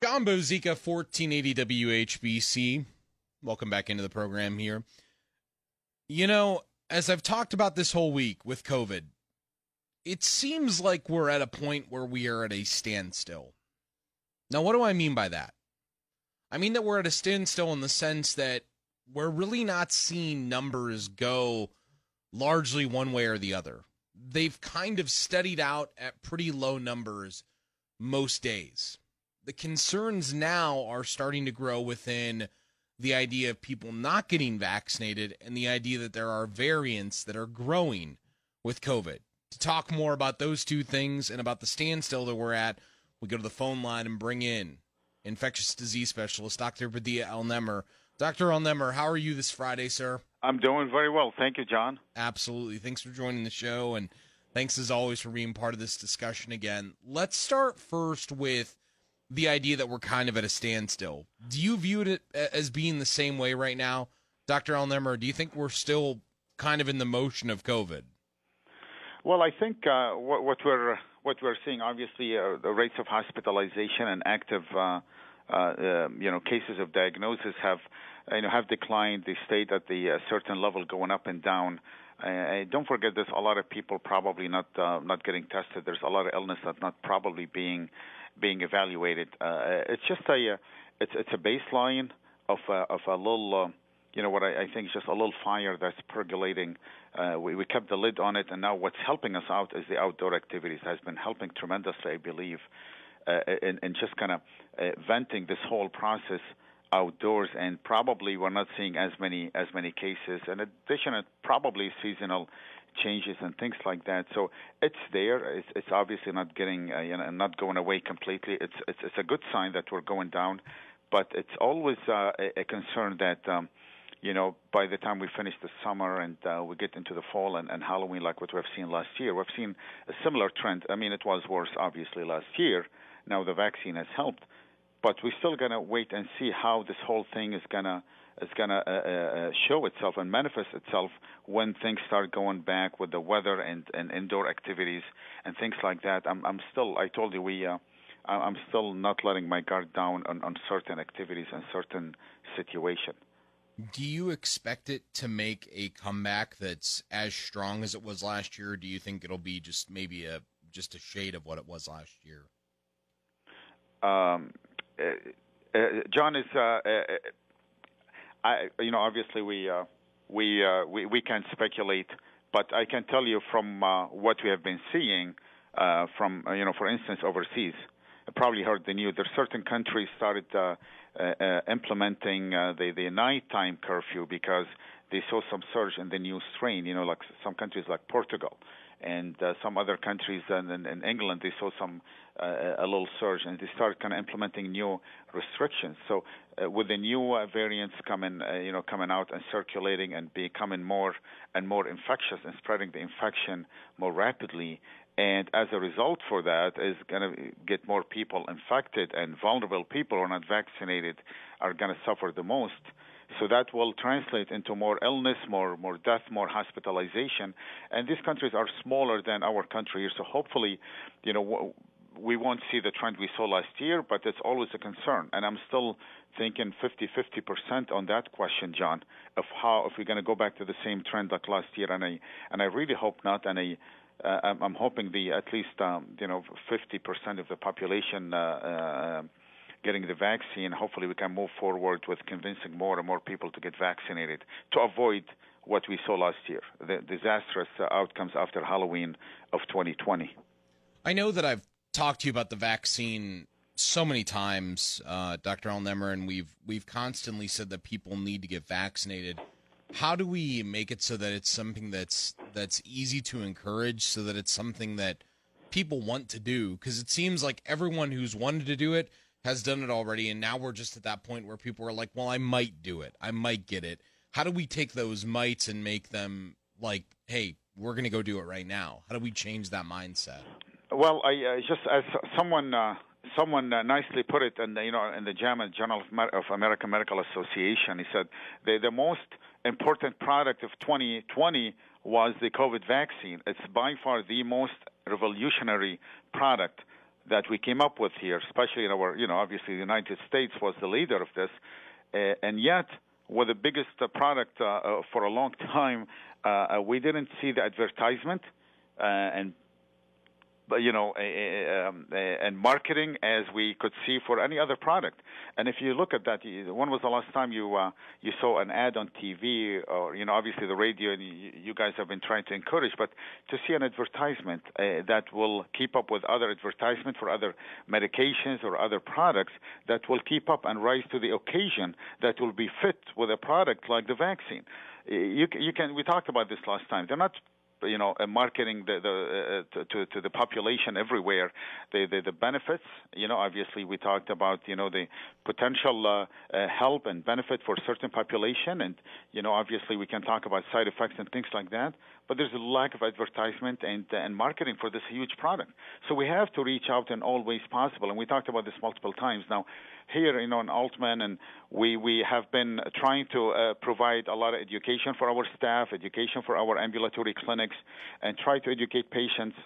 John Zika 1480 WHBC. Welcome back into the program here. You know, as I've talked about this whole week with COVID, it seems like we're at a point where we are at a standstill. Now, what do I mean by that? I mean that we're at a standstill in the sense that we're really not seeing numbers go largely one way or the other. They've kind of steadied out at pretty low numbers most days. The concerns now are starting to grow within the idea of people not getting vaccinated and the idea that there are variants that are growing with COVID. To talk more about those two things and about the standstill that we're at, we go to the phone line and bring in infectious disease specialist Dr. Badie Alnemr. Dr. Alnemr, how are you this Friday, sir? I'm doing very well. Thank you, John. Absolutely. Thanks for joining the show and thanks as always for being part of this discussion again. Let's start first with the idea that we're kind of at a standstill. Do you view it as being the same way right now, Dr. Alnemr, or do you think we're still kind of in the motion of COVID? Well, I think uh, what, what, we're what we're seeing, obviously, uh, the rates of hospitalization and active, uh, uh um, you know, cases of diagnosis have, you know, have declined. They stayed at the uh, certain level, going up and down. Uh, don't forget, there's a lot of people probably not not getting tested. There's a lot of illness that's not probably being being evaluated. Uh, it's just a uh, it's it's a baseline of a, of a little. Uh, you know what I, I think is just a little fire that's percolating. Uh, we, we kept the lid on it, and now what's helping us out is the outdoor activities. Has been helping tremendously, I believe, uh, in, in just kind of uh, venting this whole process outdoors. And probably we're not seeing as many as many cases. In addition, it probably seasonal changes and things like that. So it's there. It's, it's obviously not getting uh, you know not going away completely. It's it's it's a good sign that we're going down, but it's always uh, a, a concern that. Um, you know, by the time we finish the summer and uh, we get into the fall and, and Halloween, like what we've seen last year, we've seen a similar trend. I mean, it was worse, obviously, last year. Now the vaccine has helped, but we're still going to wait and see how this whole thing is going to is going to uh, uh, show itself and manifest itself when things start going back with the weather and, and indoor activities and things like that. I'm, I'm still, I told you, we, uh, I'm still not letting my guard down on, on certain activities and certain situation. Do you expect it to make a comeback that's as strong as it was last year? Or do you think it'll be just maybe a just a shade of what it was last year? Um, uh, uh, John is uh, uh I, you know, obviously we uh, we, uh, we we can't speculate, but I can tell you from uh, what we have been seeing uh, from uh, you know, for instance, overseas. I probably heard the news. There are certain countries started uh, uh, uh, implementing uh, the the nighttime curfew because they saw some surge in the new strain. You know, like some countries like Portugal and uh, some other countries and in, England they saw some uh, a little surge and they started kind of implementing new restrictions. So uh, with the new uh, variants coming, uh, you know, coming out and circulating and becoming more and more infectious and spreading the infection more rapidly, and as a result for that is going to get more people infected and vulnerable people who are not vaccinated are going to suffer the most. So that will translate into more illness, more more death, more hospitalization. And these countries are smaller than our country, here. so hopefully, you know, we won't see the trend we saw last year, but it's always a concern. And I'm still thinking 50 50% on that question, John, of how if we're going to go back to the same trend like last year. And I and I really hope not. And I uh, I'm hoping the at least um, you know 50% of the population uh, uh, getting the vaccine. Hopefully, we can move forward with convincing more and more people to get vaccinated to avoid what we saw last year, the disastrous outcomes after Halloween of 2020. I know that I've talked to you about the vaccine so many times, uh, Dr. Alnemr, and we've we've constantly said that people need to get vaccinated. How do we make it so that it's something that's that's easy to encourage, so that it's something that people want to do? Because it seems like everyone who's wanted to do it has done it already, and now we're just at that point where people are like, "Well, I might do it. I might get it." How do we take those mites and make them like, "Hey, we're going to go do it right now"? How do we change that mindset? Well, I uh, just as someone uh, someone uh, nicely put it in the, you know in the German Journal of American Medical Association. He said the the most important product of 2020 was the COVID vaccine. It's by far the most revolutionary product that we came up with here, especially in our, you know, obviously the United States was the leader of this, uh, and yet we're the biggest uh, product uh, uh for a long time. Uh, uh, we didn't see the advertisement and you know, um, and marketing as we could see for any other product. And if you look at that, when was the last time you uh, you saw an ad on TV or you know, obviously the radio, and you guys have been trying to encourage, but to see an advertisement uh, that will keep up with other advertisement for other medications or other products that will keep up and rise to the occasion that will be fit with a product like the vaccine. You, you can. We talked about this last time. They're not you know, marketing the, the uh, to to the population everywhere, the, the, the benefits. You know, obviously we talked about you know the potential uh, uh, help and benefit for certain population, and you know, obviously we can talk about side effects and things like that but there's a lack of advertisement and, and marketing for this huge product. So we have to reach out in all ways possible, and we talked about this multiple times. Now, here, you know, in Aultman, and we, we have been trying to uh, provide a lot of education for our staff, education for our ambulatory clinics, and try to educate patients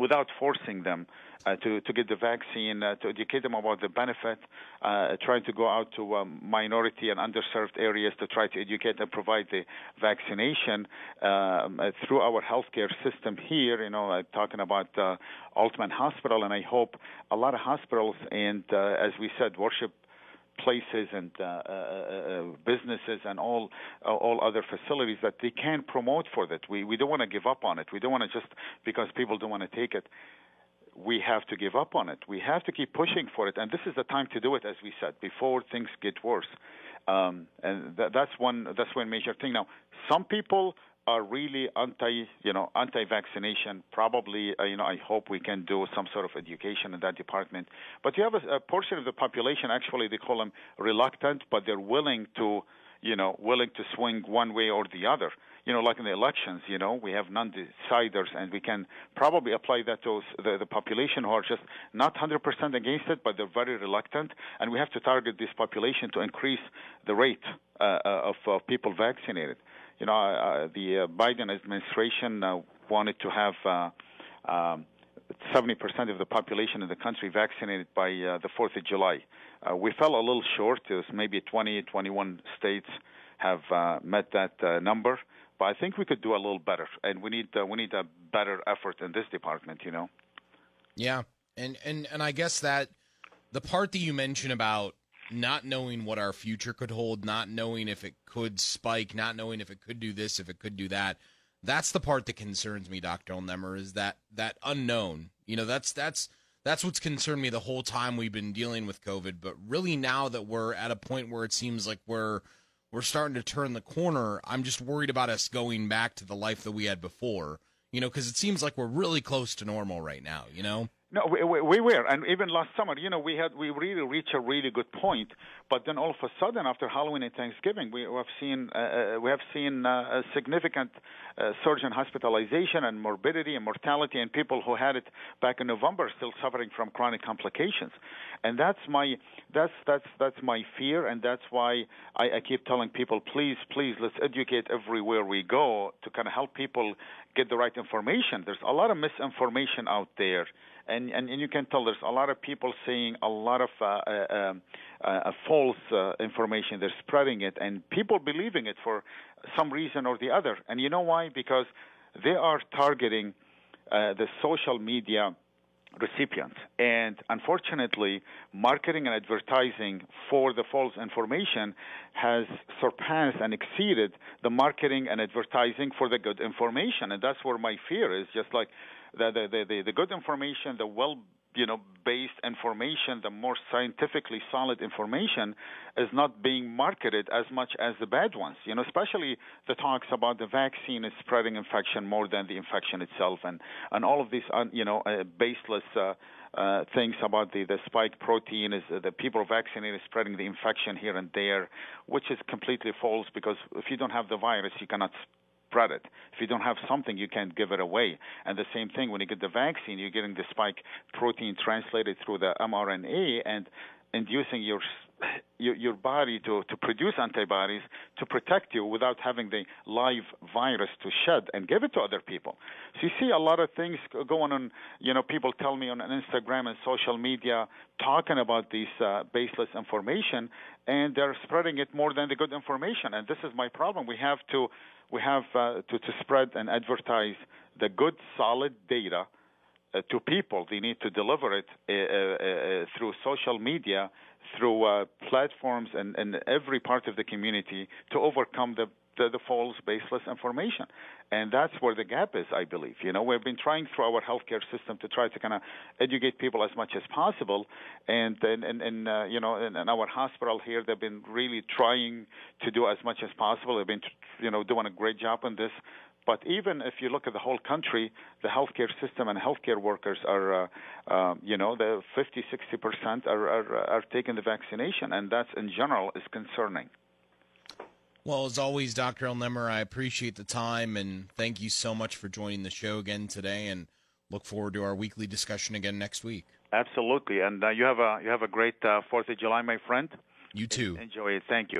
without forcing them uh, to to get the vaccine, uh, to educate them about the benefit, uh, trying to go out to um, minority and underserved areas to try to educate and provide the vaccination um, uh, through our healthcare system here. You know, talking about uh, Aultman Hospital, and I hope a lot of hospitals and, uh, as we said, worship places and uh, uh, uh, businesses and all all other facilities that they can promote for that. We we don't want to give up on it. We don't want to just because people don't want to take it. We have to give up on it. We have to keep pushing for it, and this is the time to do it, as we said, before things get worse. Um, and th- that's one that's one major thing. Now, some people are really anti, you know, anti-vaccination. Probably, uh, you know, I hope we can do some sort of education in that department. But you have a, a portion of the population, actually, they call them reluctant, but they're willing to, you know, willing to swing one way or the other. You know, like in the elections, you know, we have non-deciders, and we can probably apply that to the, the population who are just not 100% against it, but they're very reluctant. And we have to target this population to increase the rate uh, uh of uh, people vaccinated you know, uh, the uh, Biden administration uh, wanted to have uh, um, 70% of the population in the country vaccinated by uh, the 4th of July. Uh, we fell a little short. Maybe 20, 21 states have uh, met that uh, number, but I think we could do a little better, and we need uh, we need a better effort in this department. You know. Yeah, and and and I guess that the part that you mentioned about not knowing what our future could hold, not knowing if it could spike, not knowing if it could do this, if it could do that. That's the part that concerns me, Dr. Alnemr, is that that unknown. You know, that's that's that's what's concerned me the whole time we've been dealing with COVID. But really now that we're at a point where it seems like we're we're starting to turn the corner, I'm just worried about us going back to the life that we had before. You know, because it seems like we're really close to normal right now, you know? No, we, we, we, were, and even last summer, you know, we had we really reached a really good point. But then all of a sudden, after Halloween and Thanksgiving, we have seen uh, uh, we have seen uh, a significant uh, surge in hospitalization and morbidity and mortality, and people who had it back in November still suffering from chronic complications. And that's my that's that's that's my fear, and that's why I, I keep telling people, please, please, let's educate everywhere we go to kind of help people get the right information. There's a lot of misinformation out there and, and, and you can tell there's a lot of people saying a lot of uh, uh, um, uh, false uh, information. They're spreading it, and people believing it for some reason or the other. And you know why? Because they are targeting uh, the social media recipients. And unfortunately, marketing and advertising for the false information has surpassed and exceeded the marketing and advertising for the good information. And that's where my fear is just like the the the, the good information, the well you know based information, the more scientifically solid information is not being marketed as much as the bad ones. You know, especially the talks about the vaccine is spreading infection more than the infection itself, and and all of these un, you know uh, baseless uh, uh, things about the, the spike protein is uh, the people vaccinated spreading the infection here and there, which is completely false because if you don't have the virus, you cannot spread it. If you don't have something, you can't give it away. And the same thing when you get the vaccine, you're getting the spike protein translated through the mRNA and inducing your your, your body to, to produce antibodies to protect you without having the live virus to shed and give it to other people. So you see a lot of things going on. You know, people tell me on Instagram and social media talking about this uh, baseless information, and they're spreading it more than the good information. And this is my problem. We have to we have uh, to, to spread and advertise the good, solid data. Uh, to people, they need to deliver it uh, uh, uh, through social media through uh, platforms and, and every part of the community to overcome the, the, the false, baseless information. And that's where the gap is, I believe. You know, we've been trying through our healthcare system to try to kind of educate people as much as possible. And, and, and, and uh, you know, in, in our hospital here, they've been really trying to do as much as possible. They've been, you know, doing a great job on this. But even if you look at the whole country, the healthcare system and healthcare workers are, uh, uh, you know, the 50, 60 percent are, are are taking the vaccination, and that in general is concerning. Well, as always, Dr. Alnemr, I appreciate the time and thank you so much for joining the show again today, and look forward to our weekly discussion again next week. Absolutely, and uh, you have a you have a great uh, Fourth of July, my friend. You too. Enjoy it. Thank you.